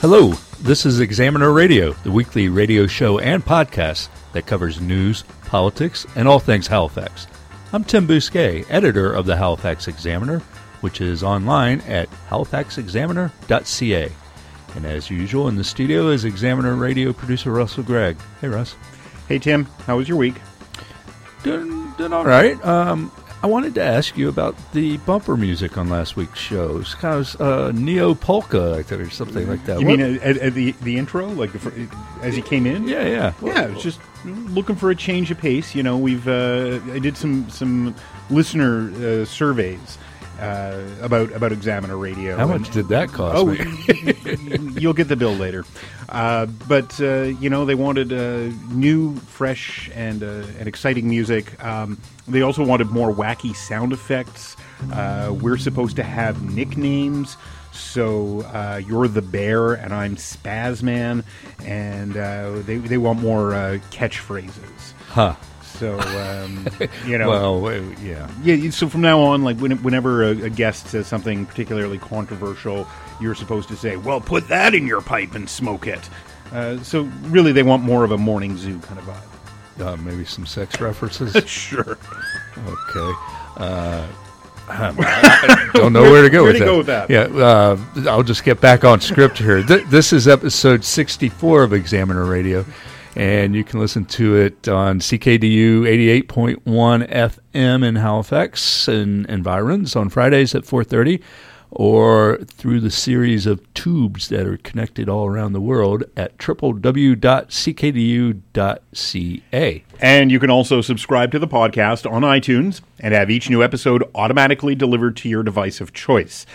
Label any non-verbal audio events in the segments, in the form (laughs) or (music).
Hello, this is Examiner Radio, the weekly radio show and podcast that covers news, politics, and all things Halifax. I'm Tim Bousquet, editor of the Halifax Examiner, which is online at halifaxexaminer.ca. And as usual, in the studio is Examiner Radio producer Russell Gregg. Hey, Russ. Hey, Tim. How was your week? Doing, doing all right. Um, I wanted to ask you about the bumper music on last week's show. It's kind of uh, neo polka, I think, or something like that. You What- mean at, at the the intro, like the, as he came in? yeah, yeah. Yeah, it's just looking for a change of pace. You know, we've uh, I did some some listener uh, surveys uh, about about Examiner Radio. How and- much did that cost Oh, you'll get the bill later. Uh, but uh, you know, they wanted uh, new, fresh, and uh, and exciting music. Um, they also wanted more wacky sound effects. Uh, we're supposed to have nicknames. So uh, you're the bear, and I'm Spazman, and uh, they they want more uh, catchphrases. Huh. So um, (laughs) you know, Well, yeah. yeah, so from now on, like when, whenever a, a guest says something particularly controversial, you're supposed to say, "Well, put that in your pipe and smoke it." Uh, so really, they want more of a morning zoo kind of vibe. Uh, maybe some sex references. (laughs) Sure. okay. Uh, (laughs) I don't know where to go Where with to that. go with that? Yeah, uh, I'll just get back on script here. Th- this is episode 64 of Examiner Radio, and you can listen to it on CKDU 88.1 FM in Halifax and environs on Fridays at 4:30, or through the series of tubes that are connected all around the world at www.ckdu.ca. And you can also subscribe to the podcast on iTunes and have each new episode automatically delivered to your device of choice.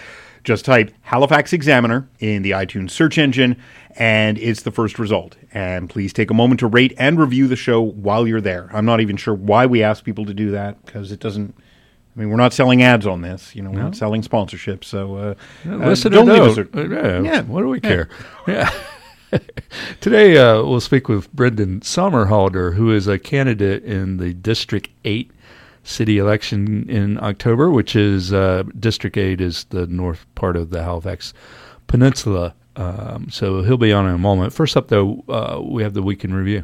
Just type Halifax Examiner in the iTunes search engine, and it's the first result. And please take a moment to rate and review the show while you're there. I'm not even sure why we ask people to do that because it doesn't. I mean, we're not selling ads on this. You know, we're not selling sponsorships. So uh, uh, Listen don't leave us a- Uh, yeah. What do we care? Yeah. (laughs) Today uh, we'll speak with Brenden Sommerhalder, who is a candidate in the District Eight city election in October, which is uh, District Eight is the north part of the Halifax Peninsula. Um, so he'll be on in a moment. First up, though, uh, we have the week in review.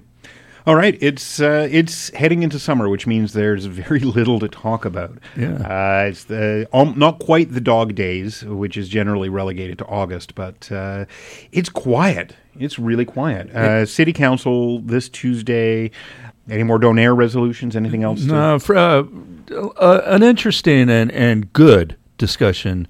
All right, it's uh, it's heading into summer, which means there's very (laughs) little to talk about. Yeah. uh, it's the um, not quite the dog days, which is generally relegated to August, but uh, it's quiet. It's really quiet. Uh, City Council this Tuesday. Any more donaire resolutions? Anything else? to- No, for, uh, uh, an interesting and, and good discussion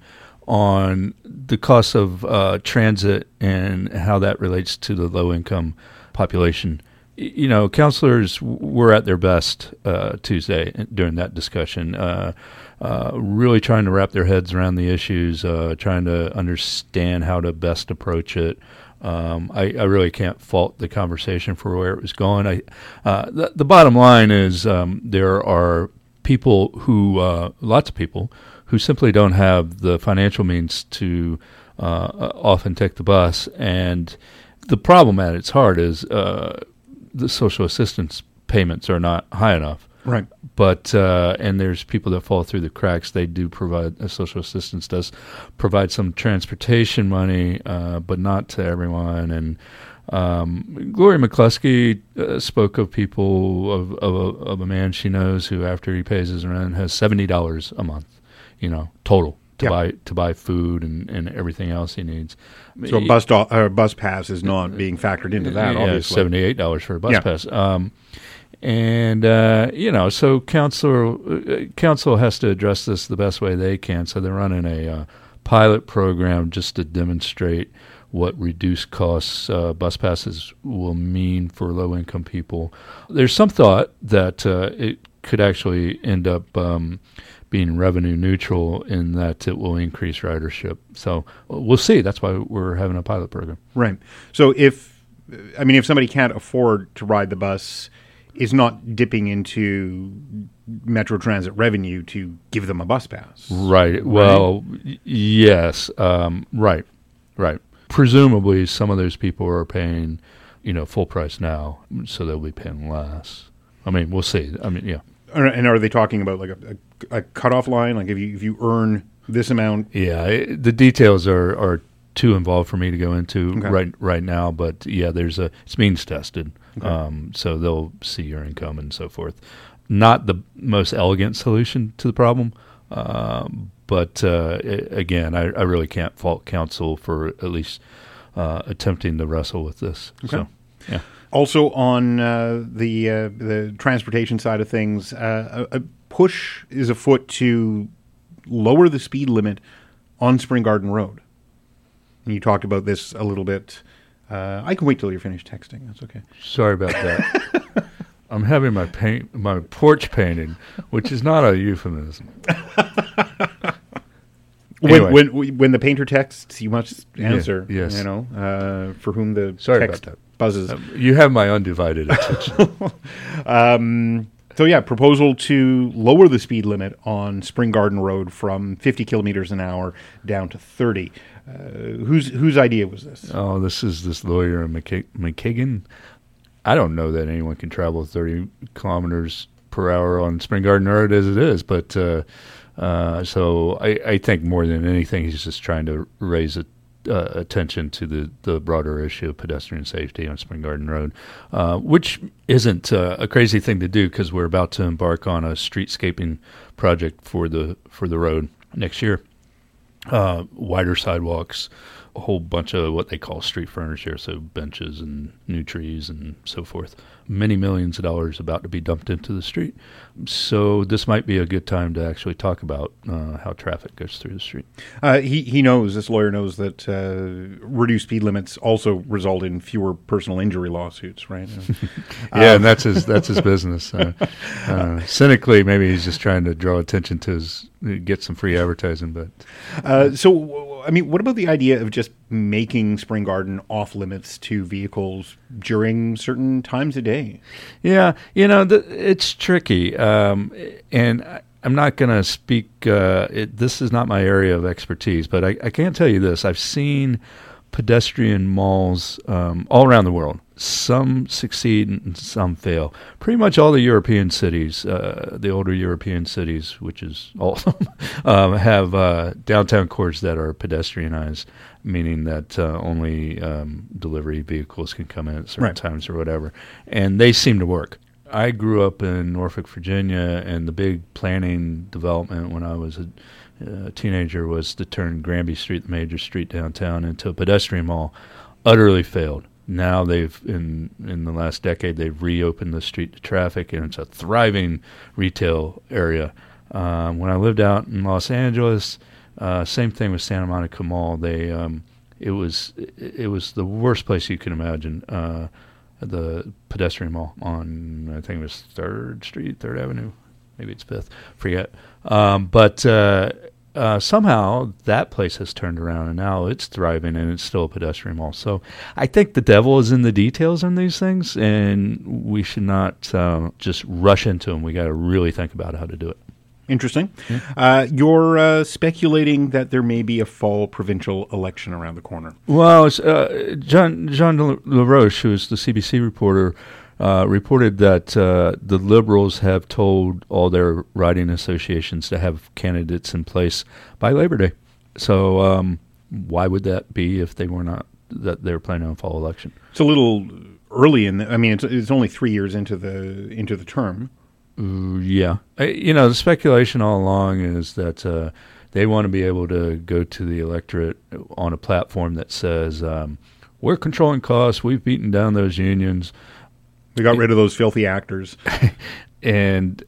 on the cost of uh, transit and how that relates to the low income population. You know, councillors were at their best uh, Tuesday during that discussion, uh, uh, really trying to wrap their heads around the issues, uh, trying to understand how to best approach it. Um, I, I really can't fault the conversation for where it was going. I, uh, the, bottom line is um, there are people who, uh, lots of people, who simply don't have the financial means to often take the bus. And the problem at its heart is uh, the social assistance payments are not high enough. Right. But uh, and there's people that fall through the cracks. They do provide uh, social assistance does provide some transportation money, uh, but not to everyone. And um, Gloria McCluskey uh, spoke of people of of a, of a man she knows who, after he pays his rent, has seventy dollars a month, you know, total to Yeah. buy to buy food and, and everything else he needs. So a bus do- uh, bus pass is not being factored into that. yeah, obviously. seventy-eight dollars for a bus Yeah. pass. Um, and uh, you know, so council uh, council has to address this the best way they can. So they're running a uh, pilot program just to demonstrate what reduced costs uh, bus passes will mean for low-income people. There's some thought that uh, it could actually end up um, being revenue neutral in that it will increase ridership. So we'll see. That's why we're having a pilot program. Right. So if I mean if somebody can't afford to ride the bus, is not dipping into Metro Transit revenue to give them a bus pass. Right. Well, y- yes. Um, right. Right. Presumably, some of those people are paying, you know, full price now, so they'll be paying less. I mean, we'll see. I mean, yeah, And are they talking about like a, a, a cutoff line? Like if you if you earn this amount, yeah. It, the details are are too involved for me to go into Okay. right right now. But yeah, there's a it's means tested, Okay. um, so they'll see your income and so forth. Not the most elegant solution to the problem, um, but uh, a- again, I, I really can't fault council for at least uh, attempting to wrestle with this. Okay. So, yeah. Also on uh, the uh, the transportation side of things, uh, a, a push is afoot to lower the speed limit on Spring Garden Road. And you talked about this a little bit. Uh, I can wait till you're finished texting. That's okay. Sorry about that. (laughs) I'm having my paint, my porch painting, which is not a euphemism. Anyway. When, when when the painter texts, you must Yeah, answer. yes. You know, uh, for whom the Sorry text about that. buzzes. Um, You have my undivided attention. (laughs) Um, so yeah, proposal to lower the speed limit on Spring Garden Road from 50 kilometers an hour down to 30. Uh, whose whose idea was this? oh, this is this lawyer in McK- McKagan. I don't know that anyone can travel 30 kilometers per hour on Spring Garden Road as it is, but uh, uh, so I, I think more than anything, he's just trying to raise a, uh, attention to the, the broader issue of pedestrian safety on Spring Garden Road, uh, which isn't uh, a crazy thing to do because we're about to embark on a streetscaping project for the for the road next year. Uh, wider sidewalks, a whole bunch of what they call street furniture, so benches and new trees and so forth. Many millions of dollars about to be dumped into the street. So this might be a good time to actually talk about uh, how traffic goes through the street. Uh, he he knows this lawyer knows that uh, reduced speed limits also result in fewer personal injury lawsuits, right? (laughs) Yeah, and that's (laughs) his that's his business. Uh, uh, cynically, maybe he's just trying to draw attention to his get some free advertising, but Uh, so, I mean, what about the idea of just making Spring Garden off limits to vehicles during certain times a day? Yeah, you know, the, it's tricky, um, and I'm not going to speak. Uh, it, this is not my area of expertise, but I, I can tell you this: I've seen pedestrian malls um, all around the world. Some succeed and some fail. Pretty much all the European cities, uh, the older European cities, which is all of them, (laughs) um, have uh, downtown cores that are pedestrianized, meaning that uh, only um, delivery vehicles can come in at certain Right. times or whatever. And they seem to work. I grew up in Norfolk, Virginia, and the big planning development when I was a uh, teenager was to turn Granby Street, the major street downtown, into a pedestrian mall. Utterly failed. Now they've in in the last decade they've reopened the street to traffic, and it's a thriving retail area. Um, when I lived out in Los Angeles, uh, same thing with Santa Monica Mall. They um, it was it, was the worst place you can imagine. Uh, the pedestrian mall on I think it was Third Street, Third Avenue, maybe it's Fifth, forget. Um, but uh, uh, somehow that place has turned around and now it's thriving and it's still a pedestrian mall. So I think the devil is in the details on these things, and we should not uh, just rush into them. We got to really think about how to do it. Interesting. Uh, you're uh, speculating that there may be a fall provincial election around the corner. Well, uh, John John LaRoche, who is the CBC reporter, uh, reported that uh, the Liberals have told all their riding associations to have candidates in place by Labor Day. So um, why would that be if they were not that they're planning on a fall election? It's a little early in. The, I mean, it's, it's only three years into the into the term. Uh, yeah, I, you know the speculation all along is that uh, they want to be able to go to the electorate on a platform that says um, we're controlling costs, we've beaten down those unions, We got rid of those filthy actors. (laughs) and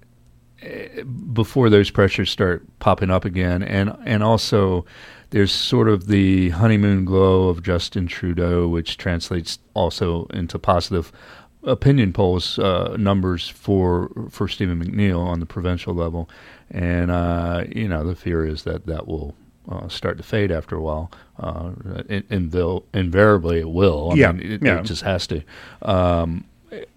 uh, before those pressures start popping up again, and and also there's sort of the honeymoon glow of Justin Trudeau, which translates also into positive opinion polls uh, numbers for for Stephen McNeil on the provincial level, and uh, you know the fear is that that will. Uh, start to fade after a while, uh, and, and they'll invariably it will. I Yeah, mean, it, yeah. it just has to. Um,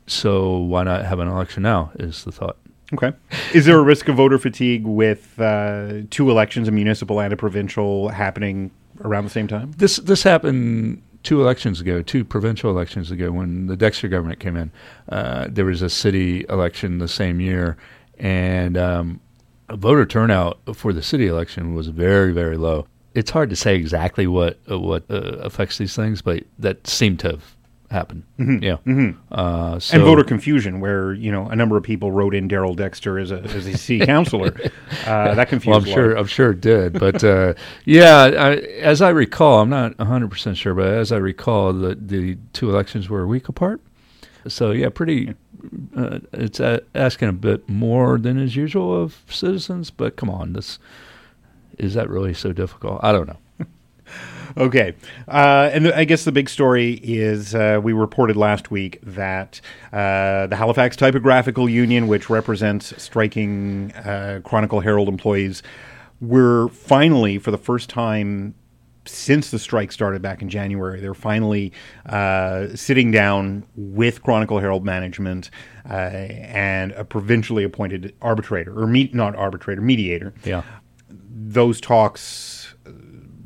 so why not have an election now? Is the thought? Okay. Is there a risk of voter fatigue with uh, two elections, a municipal and a provincial, happening around the same time? This this happened two elections ago, two provincial elections ago, when the Dexter government came in. Uh, there was a city election the same year, and um, voter turnout for the city election was very very low. it's hard to say exactly what uh, what uh, affects these things, but that seemed to have happened. Yeah. Uh, so, and voter confusion, where you know a number of people wrote in Darrell Dexter as a as a city (laughs) councilor. Uh, that confused. Well, I'm sure. I'm sure it did, but uh, (laughs) yeah, I, as I recall, I'm not 100 percent sure, but as I recall, the the two elections were a week apart. So yeah, pretty. Uh, it's asking a bit more than is usual of citizens, but come on, this is that really so difficult? I don't know. Okay. Uh, and I guess the big story is uh, we reported last week that uh, the Halifax Typographical Union, which represents striking uh, Chronicle Herald employees, were finally, for the first time since the strike started back in January, they're finally uh, sitting down with Chronicle Herald management uh, and a provincially appointed arbitrator, or me- not arbitrator, mediator. Yeah, Those talks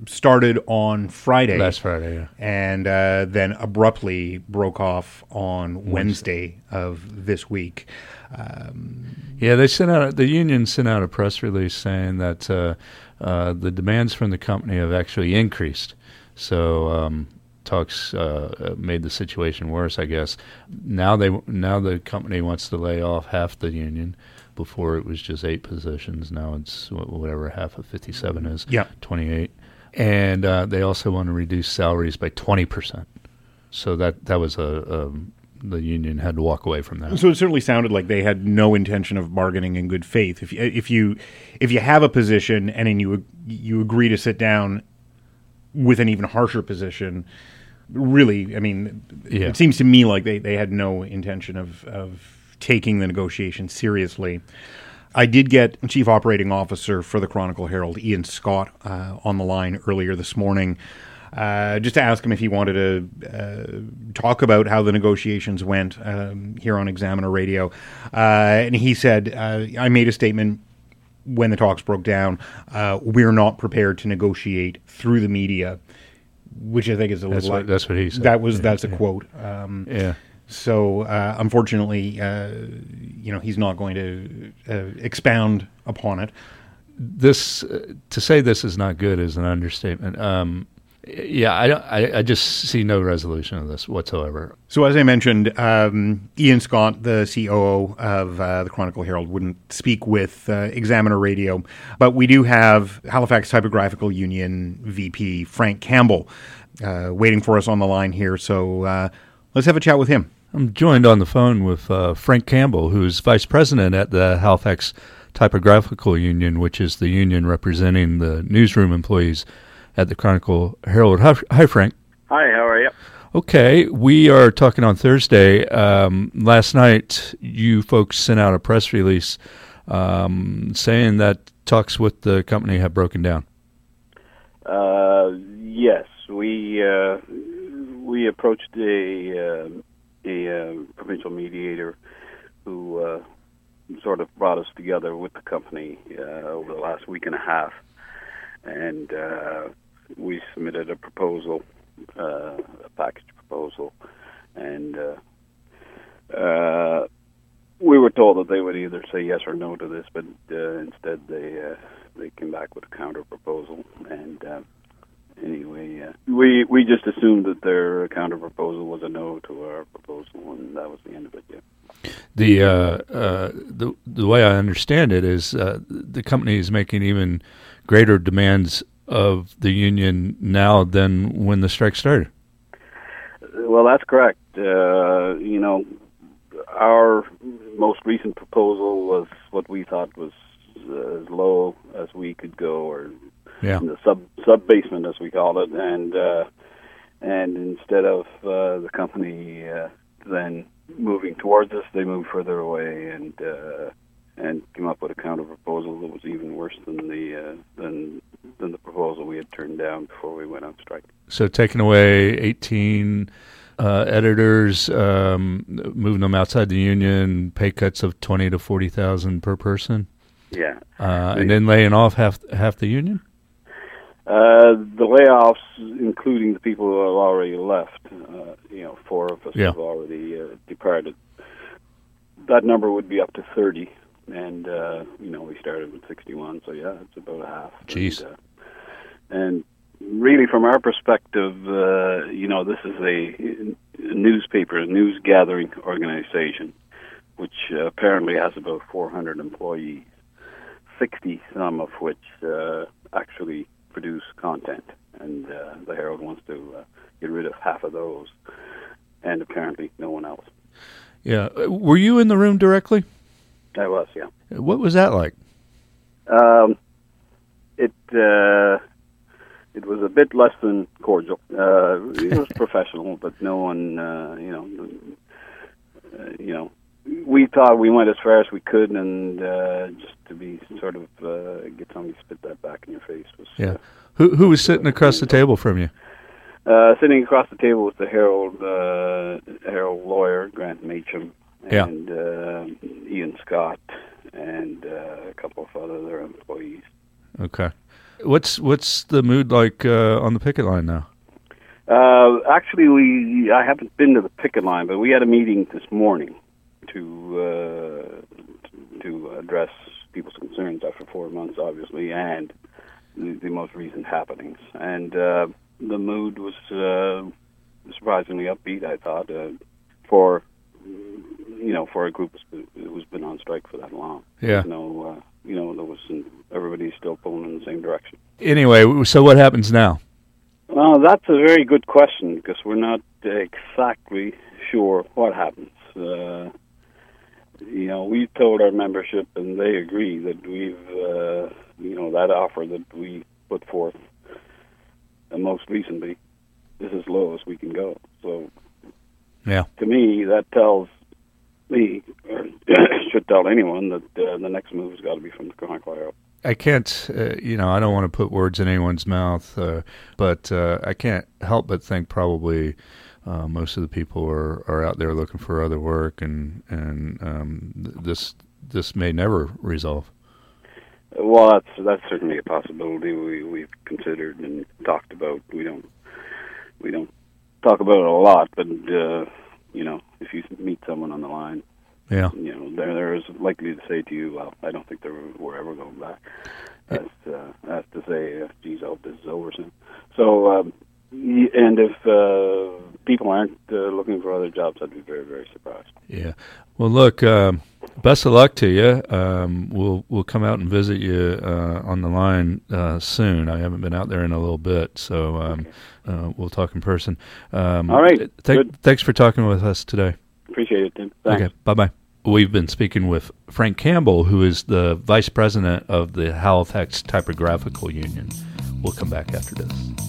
started on Friday last Friday. Yeah. and uh, then abruptly broke off on Wednesday of this week. Yeah, they sent out the union sent out a press release saying that uh, uh, the demands from the company have actually increased. So um, talks uh, made the situation worse, I guess. Now they now the company wants to lay off half the union. Before it was just eight positions. Now it's whatever half of fifty-seven is. Yeah. twenty-eight, and uh, they also want to reduce salaries by twenty percent. So that that was a, um the union had to walk away from that. So it certainly sounded like they had no intention of bargaining in good faith. If you, if you if you have a position and then you you agree to sit down with an even harsher position, really, I mean, Yeah. it seems to me like they, they had no intention of of taking the negotiation seriously. I did get Chief Operating Officer for the Chronicle Herald, Ian Scott, uh, on the line earlier this morning, uh, just to ask him if he wanted to uh, talk about how the negotiations went um, here on Examiner Radio. Uh, and he said, uh, I made a statement when the talks broke down. Uh, we're not prepared to negotiate through the media, which I think is a That's little. what- that's what he said. That was Yeah, that's a yeah. quote. Um, Yeah. So uh, unfortunately, uh, you know, he's not going to uh, expound upon it. this uh, to say this is not good is an understatement. Um, yeah, I, I I just see no resolution of this whatsoever. So as I mentioned, um, Ian Scott, the COO of uh, the Chronicle Herald, wouldn't speak with uh, Examiner Radio, but we do have Halifax Typographical Union VP Frank Campbell uh, waiting for us on the line here. So uh, let's have a chat with him. I'm joined on the phone with uh, Frank Campbell, who's vice president at the Halifax Typographical Union, which is the union representing the newsroom employees at the Chronicle Herald. Hi, hi Frank. Hi, how are you? Okay, we are talking on Thursday. Um, last night, you folks sent out a press release um, saying that talks with the company have broken down. Uh, yes, we uh, we approached a a uh, provincial mediator who uh, sort of brought us together with the company uh, over the last week and a half, and uh, we submitted a proposal, uh, a package proposal, and uh, uh, we were told that they would either say yes or no to this, but uh, instead they uh, they came back with a counter proposal, and uh, anyway, uh, we we just assumed that their counter proposal was a no to our proposal, and that was the end of it. Yeah. The uh, uh, the the way I understand it is uh, the company is making even greater demands of the union now than when the strike started. Well, that's correct. Uh, you know, our most recent proposal was what we thought was as low as we could go, or Yeah, in the sub sub basement as we call it, and uh, and instead of uh, the company uh, then moving towards us, they moved further away and uh, and came up with a counter proposal that was even worse than the uh, than than the proposal we had turned down before we went on strike. so taking away eighteen uh, editors, um, moving them outside the union, pay cuts of twenty to forty thousand per person, Yeah. uh, and then laying off half half the union. Uh, the layoffs, including the people who have already left, uh, you know, four of us Yeah. have already uh, departed. That number would be up to 30, and, uh, you know, we started with 61, so yeah, it's about a half. Jeez. And, uh, and really, from our perspective, uh, you know, this is a, a newspaper, a news gathering organization, which uh, apparently has about 400 employees, 60 some of which uh, actually produce content, and uh, the Herald wants to uh, get rid of half of those, and apparently no one else. Yeah. Uh, Were you in the room directly? I was, yeah. What was that like? Um, it uh, it was a bit less than cordial. Uh, it was (laughs) professional, but no one, uh, you know, uh, you know, we thought we went as far as we could, and uh, just to be sort of uh, get somebody to spit that back in your face was Yeah. Who who was sitting across the table from you? Uh, sitting across the table was the Herald uh, Herald lawyer Grant Macham Yeah. and uh, Ian Scott and uh, a couple of other employees. Okay. What's what's the mood like uh, on the picket line now? Uh, actually, we I haven't been to the picket line, but we had a meeting this morning to uh, to address people's concerns after four months, obviously, and the, the most recent happenings. And uh, the mood was uh, surprisingly upbeat. I thought uh, for you know for a group who's been- on strike for that long. Yeah. No, uh, you know there was everybody's still pulling in the same direction. Anyway, so what happens now? Well, that's a very good question because we're not exactly sure what happens. Uh, you know, we told our membership, and they agree that we've, uh, you know, that offer that we put forth uh, most recently is as low as we can go. So, Yeah. to me, that tells me, or (clears throat) should tell anyone, that uh, the next move has got to be from the Conoco I can't, uh, you know, I don't want to put words in anyone's mouth, uh, but uh, I can't help but think probably uh, most of the people are, are out there looking for other work, and and um, th- this this may never resolve. Well, that's that's certainly a possibility we we've considered and talked about. We don't we don't talk about it a lot, but uh, you know, if you meet someone on the line, Yeah, you know, they're they're as likely to say to you, "Well, I don't think they're we're ever going back," as uh, as to say, uh, "Geez, I hope this is over soon." So, um, and if uh, people aren't uh, looking for other jobs, I'd be very very surprised. yeah. Well, look, um, best of luck to you. Um, we'll we'll come out and visit you uh, on the line uh, soon. I haven't been out there in a little bit, so um, uh, we'll talk in person. Um, All right, th- thanks for talking with us today. Appreciate it, Tim. Thanks. Okay, bye bye. We've been speaking with Frank Campbell, who is the vice president of the Halifax Typographical Union. We'll come back after this.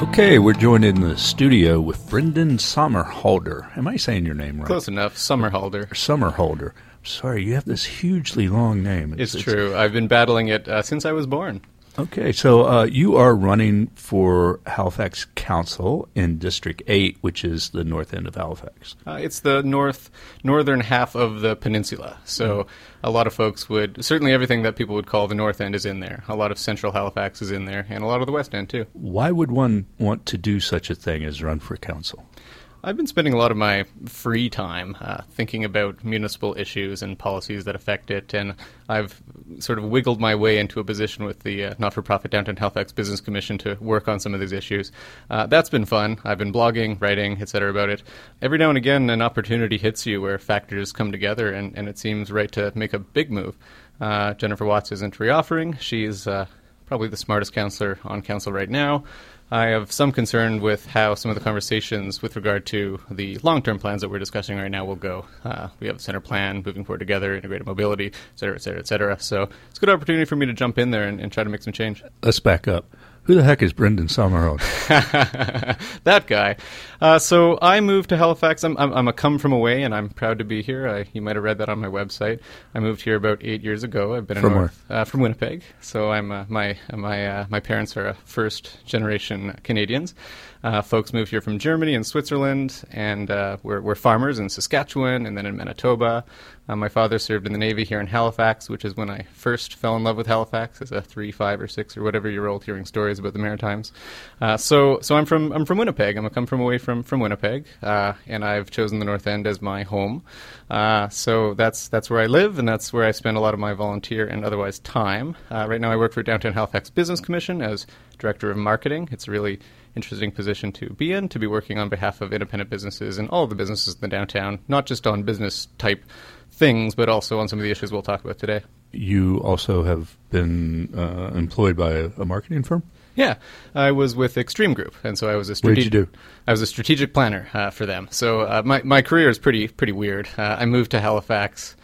Okay, we're joined in the studio with Brenden Sommerhalder. Am I saying your name right? Close enough. Summerholder. Sommerhalder. Sorry, you have this hugely long name. It's true. I've been battling it uh, since I was born. Okay, so uh, you are running for Halifax Council in District 8, which is the north end of Halifax. Uh, it's the north northern half of the peninsula, so a lot of folks would certainly everything that people would call the north end is in there. A lot of central Halifax is in there, and a lot of the west end too. Why would one want to do such a thing as run for council? I've been spending a lot of my free time uh, thinking about municipal issues and policies that affect it, and I've sort of wiggled my way into a position with the uh, not for profit Downtown Halifax Business Commission to work on some of these issues. Uh, that's been fun. I've been blogging, writing, etc. about it. Every now and again, an opportunity hits you where factors come together, and, and it seems right to make a big move. Uh, Jennifer Watts isn't reoffering. She's uh, probably the smartest councillor on council right now. I have some concern with how some of the conversations with regard to the long term plans that we're discussing right now will go. Uh, we have a center plan, moving forward together, integrated mobility, et cetera, et cetera, et cetera. So it's a good opportunity for me to jump in there and, and try to make some change. Let's back up. Who the heck is Brenden Sommerhalder? (laughs) that guy. Uh, so I moved to Halifax. I'm, I'm, I'm, a come from away, and I'm proud to be here. I, you might have read that on my website. I moved here about eight years ago. I've been from North, uh, from Winnipeg. So I'm uh, my my uh, my parents are first generation Canadians. Uh, folks moved here from Germany and Switzerland, and uh, we're, we're, farmers in Saskatchewan and then in Manitoba. Uh, my father served in the Navy here in Halifax, which is when I first fell in love with Halifax as a three, five, or six, or whatever year old, hearing stories about the Maritimes. Uh, so, so I'm from I'm from Winnipeg. I'm a come from away from from from Winnipeg, uh, and I've chosen the North End as my home. Uh, so that's that's where I live, and that's where I spend a lot of my volunteer and otherwise time. right now, I work for Downtown Halifax Business Commission as director of marketing. It's a really interesting position to be in, to be working on behalf of independent businesses and all the businesses in the downtown, not just on business type things, but also on some of the issues we'll talk about today. You also have been uh, employed by a, marketing firm. Yeah, I was with Extreme Group, and so I was a strategic. What did you do? I was a strategic planner uh, for them. So uh, my my career is pretty pretty weird. Uh, I moved to Halifax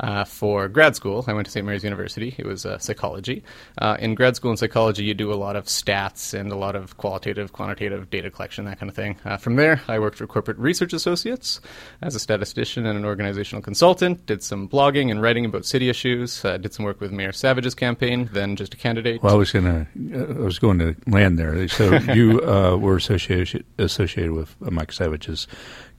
uh, for grad school. I went to St. Mary's University. It was uh, psychology. Uh, in grad school in psychology, you do a lot of stats and a lot of qualitative, quantitative data collection, that kind of thing. Uh, from there, I worked for Corporate Research Associates as a statistician and an organizational consultant. Did some blogging and writing about city issues. Uh, did some work with Mayor Savage's campaign. Then just a candidate. Well, I was gonna, uh, I was going to land there. So you were associated associated with Mike Savage's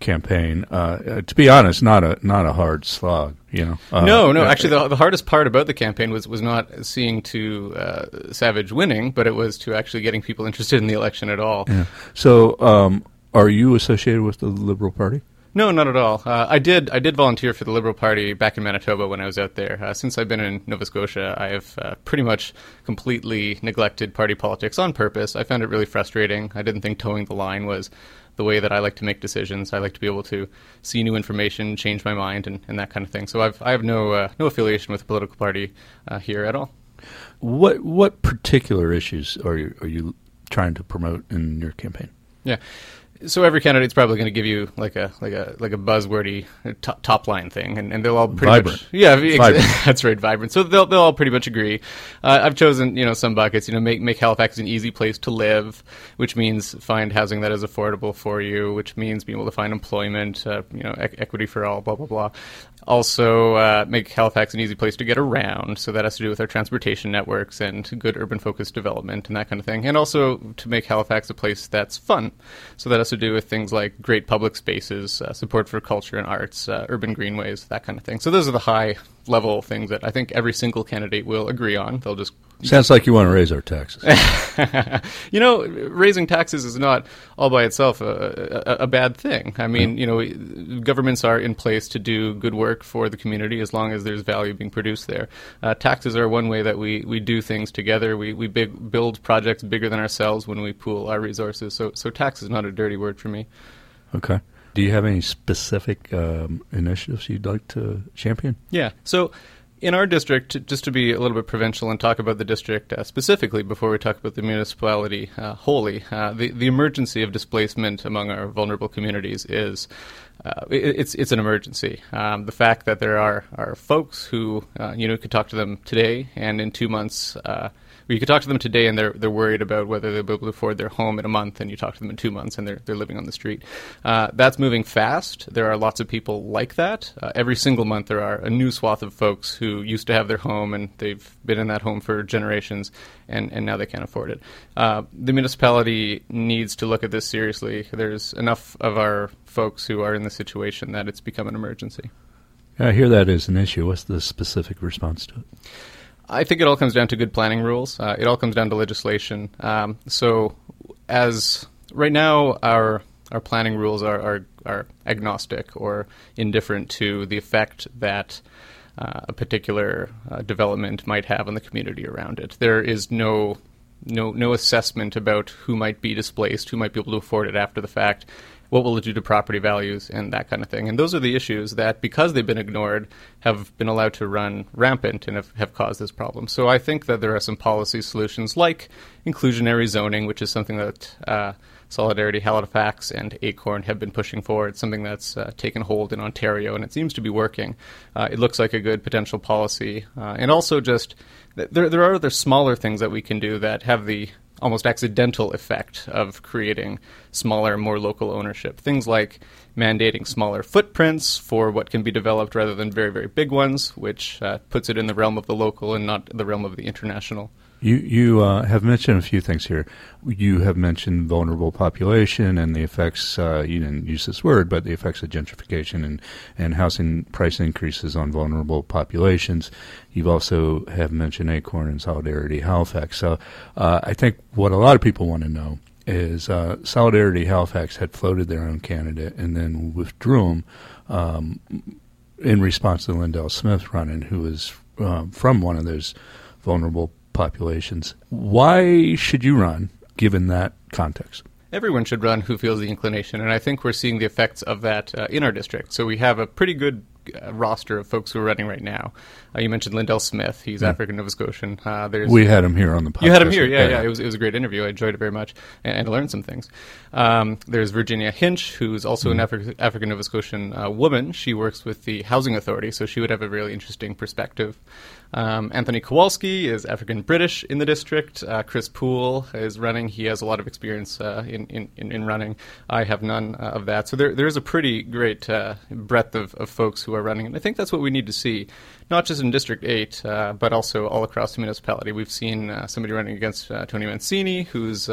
campaign. Uh, to be honest, not a not a hard slog. You know. Uh, no, no. Actually, the, the hardest part about the campaign was was not seeing to uh, Savage winning, but it was to actually getting people interested in the election at all. Yeah. So, um, are you associated with the Liberal Party? No, not at all. Uh, I did. I did volunteer for the Liberal Party back in Manitoba when I was out there. Uh, since I've been in Nova Scotia, I have uh, pretty much completely neglected party politics on purpose. I found it really frustrating. I didn't think toeing the line was the way that I like to make decisions. I like to be able to see new information, change my mind, and, and that kind of thing. So I've, I have no uh, no affiliation with a political party uh, here at all. What what particular issues are you are you trying to promote in your campaign? Yeah so every candidate's probably going to give you like a like a like a buzzwordy top, top line thing, and, and they'll all pretty vibrant. much yeah, vibrant. (laughs) that's right, vibrant. So they'll they'll all pretty much agree. Uh, I've chosen you know some buckets. You know, make make Halifax an easy place to live, which means find housing that is affordable for you, which means being able to find employment, uh, you know, e- equity for all, blah blah blah. Also, uh, make Halifax an easy place to get around. So that has to do with our transportation networks and good urban focused development and that kind of thing. And also to make Halifax a place that's fun. So that has to do with things like great public spaces, uh, support for culture and arts, uh, urban greenways, that kind of thing. So those are the high level things that I think every single candidate will agree on. They'll just sounds like you want to raise our taxes. (laughs) you know, raising taxes is not all by itself a, a, a bad thing. I mean, yeah. you know, governments are in place to do good work for the community as long as there's value being produced there. Uh, taxes are one way that we, we do things together. We we big, build projects bigger than ourselves when we pool our resources. So so tax is not a dirty word for me. Okay. Do you have any specific um, initiatives you'd like to champion? Yeah. So in our district, just to be a little bit provincial and talk about the district uh, specifically before we talk about the municipality uh, wholly, uh, the, the emergency of displacement among our vulnerable communities is uh, it, it's it's an emergency. Um, the fact that there are, are folks who uh, you know could talk to them today and in two months uh, you could talk to them today and they're they're worried about whether they'll be able to afford their home in a month, and you talk to them in two months and they're they're living on the street. Uh, that's moving fast. There are lots of people like that. Uh, every single month, there are a new swath of folks who used to have their home and they've been in that home for generations, and and now they can't afford it. Uh, the municipality needs to look at this seriously. There's enough of our folks who are in the situation that it's become an emergency. I hear that is an issue. What's the specific response to it? I think it all comes down to good planning rules. Uh, it all comes down to legislation. Um, so, as right now, our our planning rules are, are, are agnostic or indifferent to the effect that uh, a particular uh, development might have on the community around it. There is no no no assessment about who might be displaced, who might be able to afford it after the fact. What will it do to property values and that kind of thing. And those are the issues that, because they've been ignored, have been allowed to run rampant and have, have caused this problem. So I think that there are some policy solutions like inclusionary zoning, which is something that uh, Solidarity Halifax and Acorn have been pushing for. It's something that's uh, taken hold in Ontario, and it seems to be working. Uh, it looks like a good potential policy, uh, and also just there there are other smaller things that we can do that have the almost accidental effect of creating smaller, more local ownership. Things like mandating smaller footprints for what can be developed rather than very, very big ones, which uh, puts it in the realm of the local and not the realm of the international. You you uh, have mentioned a few things here. You have mentioned vulnerable population and the effects. Uh, you didn't use this word, but the effects of gentrification and and housing price increases on vulnerable populations. You've also have mentioned Acorn and Solidarity Halifax. So uh, I think what a lot of people want to know is uh, Solidarity Halifax had floated their own candidate and then withdrew him um, in response to Lindell Smith running, who was um, from one of those vulnerable populations. Why should you run given that context? Everyone should run who feels the inclination, and I think we're seeing the effects of that uh, in our district. So we have a pretty good uh, roster of folks who are running right now. Uh, you mentioned Lindell Smith; he's yeah. African Nova Scotian. Uh, there's we had him here on the podcast. You had him here, yeah, yeah. yeah. It was it was a great interview. I enjoyed it very much, and, and learned some things. Um, there's Virginia Hinch, who's also mm. an Afri- African Nova Scotian uh, woman. She works with the Housing Authority, so she would have a really interesting perspective. Um, Anthony Kowalski is African British in the district. Uh, Chris Poole is running. He has a lot of experience uh, in, in, in, running. I have none uh, of that. So there, there is a pretty great uh, breadth of, of folks who are running. And I think that's what we need to see, not just in District 8, uh, but also all across the municipality. We've seen uh, somebody running against Tony Mancini, who's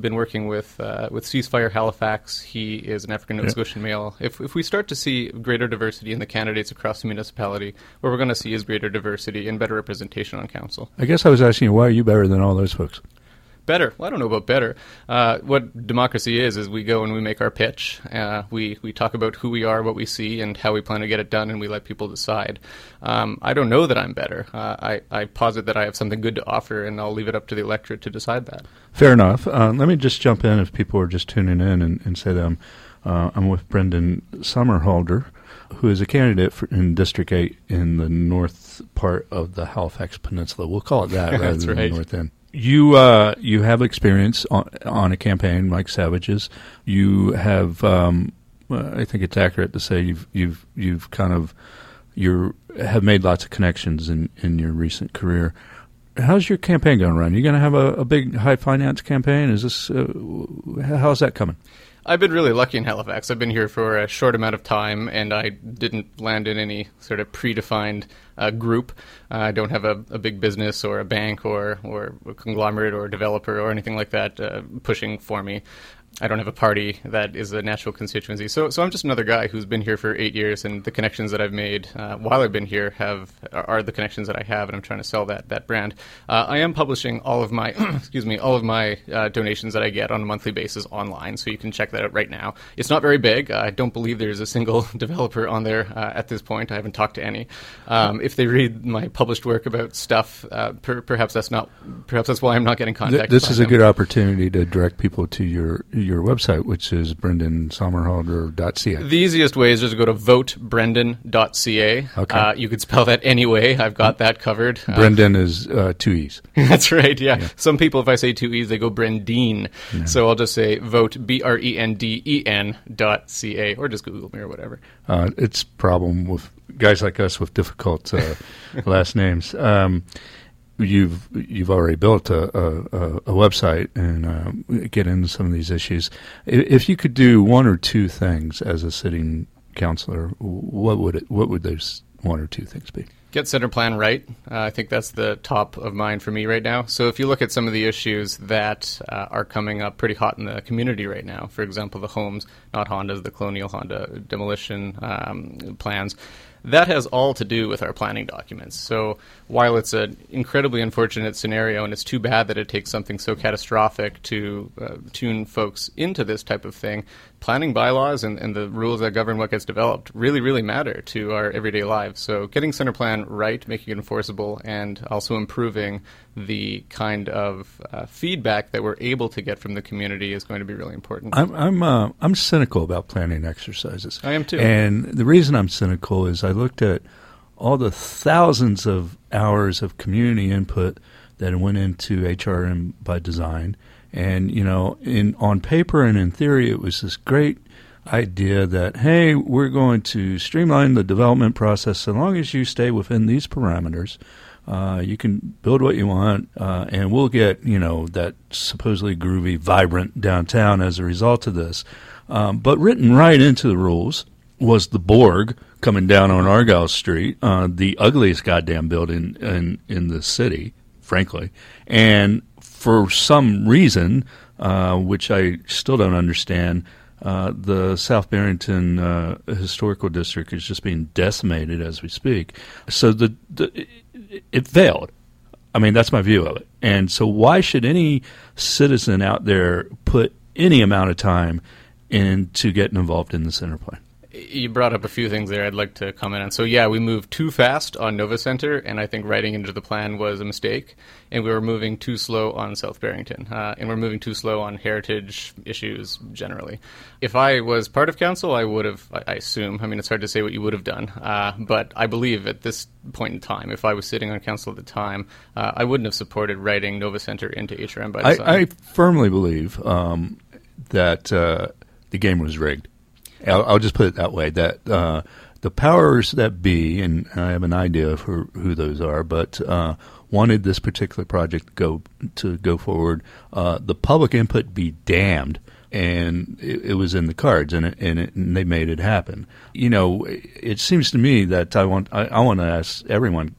been working with uh, with Ceasefire Halifax. He is an African Nova Scotian male. If if we start to see greater diversity in the candidates across the municipality, what we're going to see is greater diversity and better representation on council. I guess I was asking you, why are you better than all those folks? Better. Well, I don't know about better. Uh, what democracy is is we go and we make our pitch. Uh, we we talk about who we are, what we see, and how we plan to get it done, and we let people decide. Um, I don't know that I'm better. Uh, I I posit that I have something good to offer, and I'll leave it up to the electorate to decide that. Fair enough. Uh, let me just jump in if people are just tuning in and, and say that I'm uh, I'm with Brenden Sommerhalder who is a candidate for, in District 8 in the north part of the Halifax Peninsula. We'll call it that (laughs) rather than right. the north end you uh, you have experience on, on a campaign like Savage's. You have, um, I think it's accurate to say you've you've you've kind of you have made lots of connections in, in your recent career. How's your campaign going to run? You're going to have a, a, big high finance campaign? Is this uh, how's that coming? I've been really lucky in Halifax. I've been here for a short amount of time, and I didn't land in any sort of predefined uh, group. Uh, I don't have a, a, big business or a bank or, or a conglomerate or a developer or anything like that uh, pushing for me. I don't have a party that is a natural constituency. So, so I'm just another guy who's been here for eight years, and the connections that I've made uh, while I've been here have are the connections that I have, and I'm trying to sell that that brand. Uh, I am publishing all of my (clears throat) excuse me all of my uh, donations that I get on a monthly basis online, so you can check that out right now. It's not very big. I don't believe there's a single (laughs) developer on there uh, at this point. I haven't talked to any. Um, if they read my published work about stuff, uh, per- perhaps that's not perhaps that's why I'm not getting contacted. This is them. a good opportunity to direct people to your your website, which is brendansomerhalder.ca. The easiest way is just to go to votebrendan.ca. Okay. Uh, you could spell that anyway. I've got that covered. Uh, Brenden is uh, two E's. (laughs) That's right, yeah. yeah. Some people, if I say two E's, they go Brendine. Yeah. So I'll just say vote, B R E N D E N dot C A, or just Google me or whatever. Uh, it's problem with guys like us with difficult uh, (laughs) last names. Um, you've you've already built a, a, a website and uh, get into some of these issues. If you could do one or two things as a sitting councillor, what would it? What would those one or two things be? Get center plan right. Uh, I think that's the top of mind for me right now. So if you look at some of the issues that uh, are coming up pretty hot in the community right now, for example, the homes, not Hondas, the Colonial Honda demolition um, plans that has all to do with our planning documents. So while it's an incredibly unfortunate scenario, and it's too bad that it takes something so catastrophic to uh, tune folks into this type of thing, planning bylaws and, and the rules that govern what gets developed really, really matter to our everyday lives. So getting center plan right, making it enforceable, and also improving the kind of uh, feedback that we're able to get from the community is going to be really important. I'm I'm uh, I'm cynical about planning exercises. I am too. And the reason I'm cynical is I looked at all the thousands of hours of community input that went into HRM by design, and you know, in on paper and in theory, it was this great idea that hey, we're going to streamline the development process so long as you stay within these parameters. Uh, you can build what you want, uh, and we'll get you know that supposedly groovy, vibrant downtown as a result of this. Um, but written right into the rules was the Borg coming down on Argyle Street, uh, the ugliest goddamn building in in the city, frankly. And for some reason, uh, which I still don't understand, uh, the South Barrington uh, Historical District is just being decimated as we speak. So the, the it failed. I mean, that's my view of it. And so, why should any citizen out there put any amount of time into getting involved in the center plan? You brought up a few things there I'd like to comment on. So, yeah, we moved too fast on Nova Center, and I think writing into the plan was a mistake. And we were moving too slow on South Barrington, uh, and we're moving too slow on heritage issues generally. If I was part of council, I would have, I assume, I mean, it's hard to say what you would have done, uh, but I believe at this point in time, if I was sitting on council at the time, uh, I wouldn't have supported writing Nova Center into HRM by design. I, I firmly believe um, that uh, the game was rigged. I'll, I'll, just put it that way. That uh, the powers that be, and I have an idea of who, who those are, but uh, wanted this particular project to go to go forward. Uh, the public input be damned, and it, it was in the cards, and it, and, it, and, they made it happen. You know, it seems to me that I want I, I want to ask everyone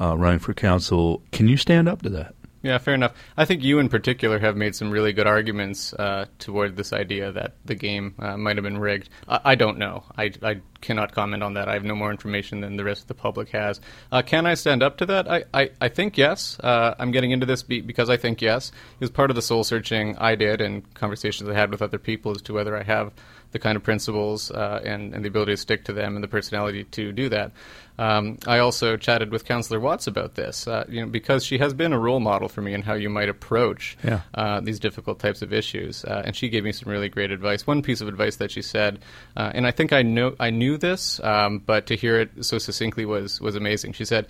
uh, running for council: Can you stand up to that? Yeah, fair enough. I think you in particular have made some really good arguments uh, toward this idea that the game uh, might have been rigged. I, I don't know. I, I, cannot comment on that. I have no more information than the rest of the public has. Uh, can I stand up to that? I, I, I think yes. Uh, I'm getting into this beat because I think yes. It was part of the soul searching I did and conversations I had with other people as to whether I have the kind of principles uh, and, and the ability to stick to them and the personality to do that. Um, I also chatted with Councillor Watts about this, uh, you know, because she has been a role model for me in how you might approach yeah. uh, these difficult types of issues. Uh, and she gave me some really great advice. One piece of advice that she said, uh, and I think I know I knew this, um, but to hear it so succinctly was was amazing. She said.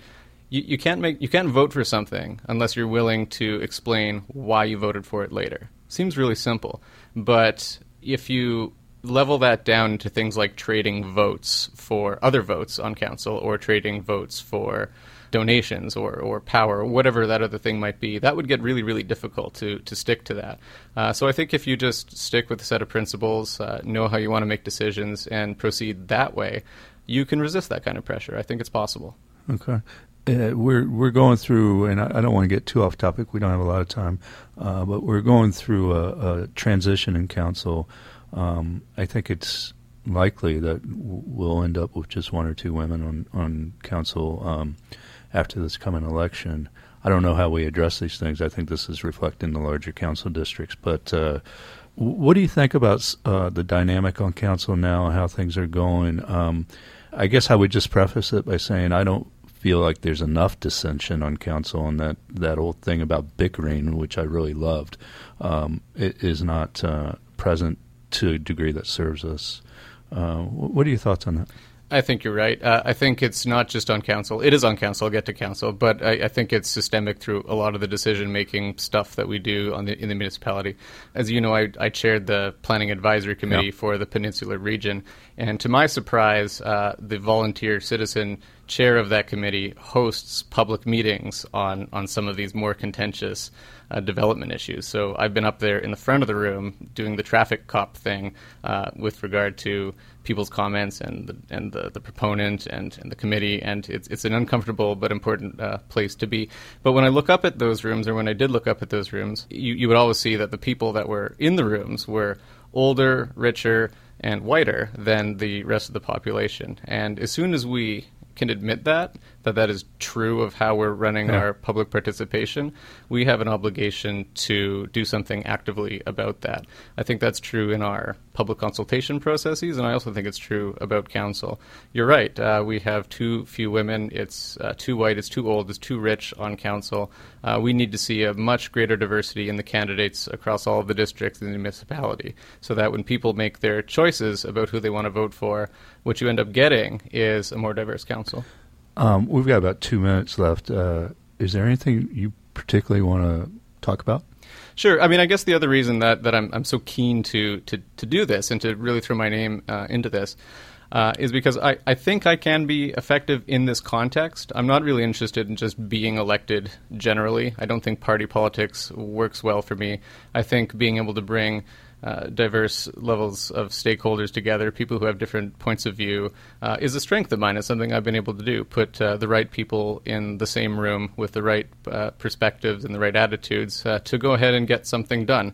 You, you can't make you can't vote for something unless you're willing to explain why you voted for it later. Seems really simple, but if you level that down to things like trading votes for other votes on council or trading votes for donations or, or power whatever that other thing might be, that would get really, really difficult to, to stick to that. Uh, so I think if you just stick with a set of principles, uh, know how you want to make decisions, and proceed that way, you can resist that kind of pressure. I think it's possible. Okay. Uh, we're we're going through, and I, I, don't want to get too off topic. We don't have a lot of time, uh, but we're going through a, a transition in council um, I think it's likely that we'll end up with just one or two women on on council um, after this coming election. I don't know how we address these things. I think this is reflecting the larger council districts. But uh, what do you think about uh, the dynamic on council now? How things are going? Um, I guess I would just preface it by saying I don't feel like there's enough dissension on council, and that that old thing about bickering, which I really loved, um, is not uh, present to a degree that serves us. Uh, what are your thoughts on that? I think you're right. Uh, I think it's not just on council. It is on council. I'll get to council, but I, I think it's systemic through a lot of the decision making stuff that we do on the, in the municipality. As you know, I, I chaired the planning advisory committee yep. for the peninsular region, and to my surprise, uh, the volunteer citizen chair of that committee hosts public meetings on on some of these more contentious uh, development issues. So I've been up there in the front of the room doing the traffic cop thing uh, with regard to people's comments and the, and the, the proponent and, and the committee, and it's it's an uncomfortable but important uh, place to be. But when I look up at those rooms, or when I did look up at those rooms, you, you would always see that the people that were in the rooms were older, richer, and whiter than the rest of the population. And as soon as we can admit that, that that is true of how we're running Yeah. our public participation, we have an obligation to do something actively about that. I think that's true in our public consultation processes, and I also think it's true about council. You're right. Uh, we have too few women. It's uh, too white. It's too old. It's too rich on council. Uh, we need to see a much greater diversity in the candidates across all of the districts in the municipality, so that when people make their choices about who they want to vote for, what you end up getting is a more diverse council. Um, we've got about two minutes left. Uh, is there anything you particularly want to talk about? Sure. I mean, I guess the other reason that, that I'm, I'm so keen to, to, to do this and to really throw my name uh, into this uh, is because I, I think I can be effective in this context. I'm not really interested in just being elected generally. I don't think party politics works well for me. I think being able to bring uh, diverse levels of stakeholders together, people who have different points of view, uh, is a strength of mine. It's something I've been able to do. Put uh, the right people in the same room with the right uh, perspectives and the right attitudes uh, to go ahead and get something done.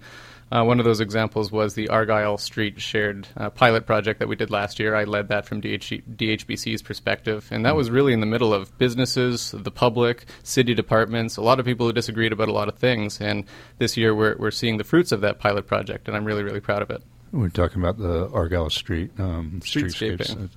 Uh, one of those examples was the Argyle Street shared uh, pilot project that we did last year. I led that from DH- DHBC's perspective, and that was really in the middle of businesses, the public, city departments, a lot of people who disagreed about a lot of things. And this year, we're we're seeing the fruits of that pilot project, and I'm really really proud of it. We're talking about the Argyle Street um, Streetscaping.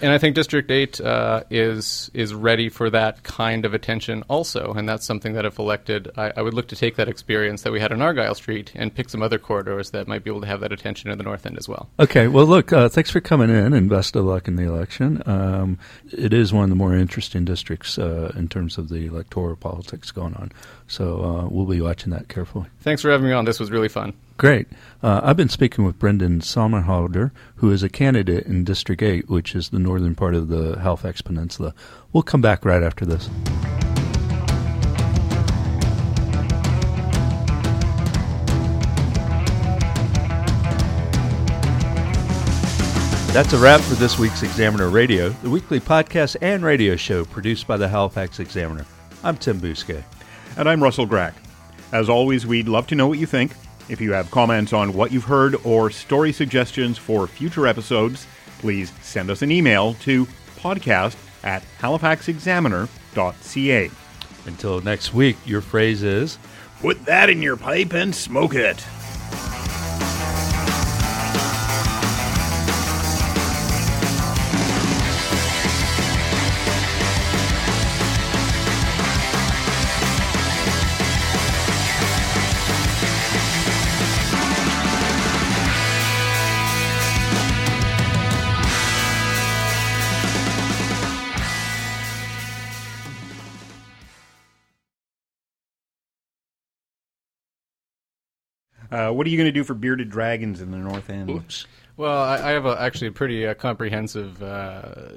And I think District Eight uh, is is ready for that kind of attention also, and that's something that if elected, I, I would look to take that experience that we had on Argyle Street and pick some other corridors that might be able to have that attention in the North End as well. Okay, well, look, uh, thanks for coming in, and best of luck in the election. Um, it is one of the more interesting districts uh, in terms of the electoral politics going on, so uh, we'll be watching that carefully. Thanks for having me on. This was really fun. Great. Uh, I've been speaking with Brenden Sommerhalder, who is a candidate in District 8, which is the northern part of the Halifax Peninsula. We'll come back right after this. That's a wrap for this week's Examiner Radio, the weekly podcast and radio show produced by the Halifax Examiner. I'm Tim Bousquet. And I'm Russell Gragg. As always, we'd love to know what you think. If you have comments on what you've heard or story suggestions for future episodes, please send us an email to podcast at halifaxexaminer.ca. Until next week, your phrase is Put that in your pipe and smoke it. Uh, what are you going to do for bearded dragons in the North End? Oops. Well, I, I have a, actually a pretty uh, comprehensive uh,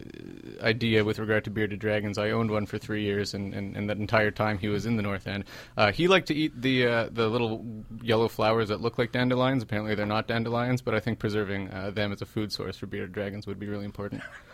idea with regard to bearded dragons. I owned one for three years, and, and, and that entire time he was in the North End. Uh, he liked to eat the uh, the little yellow flowers that look like dandelions. Apparently, they're not dandelions, but I think preserving uh, them as a food source for bearded dragons would be really important. (laughs)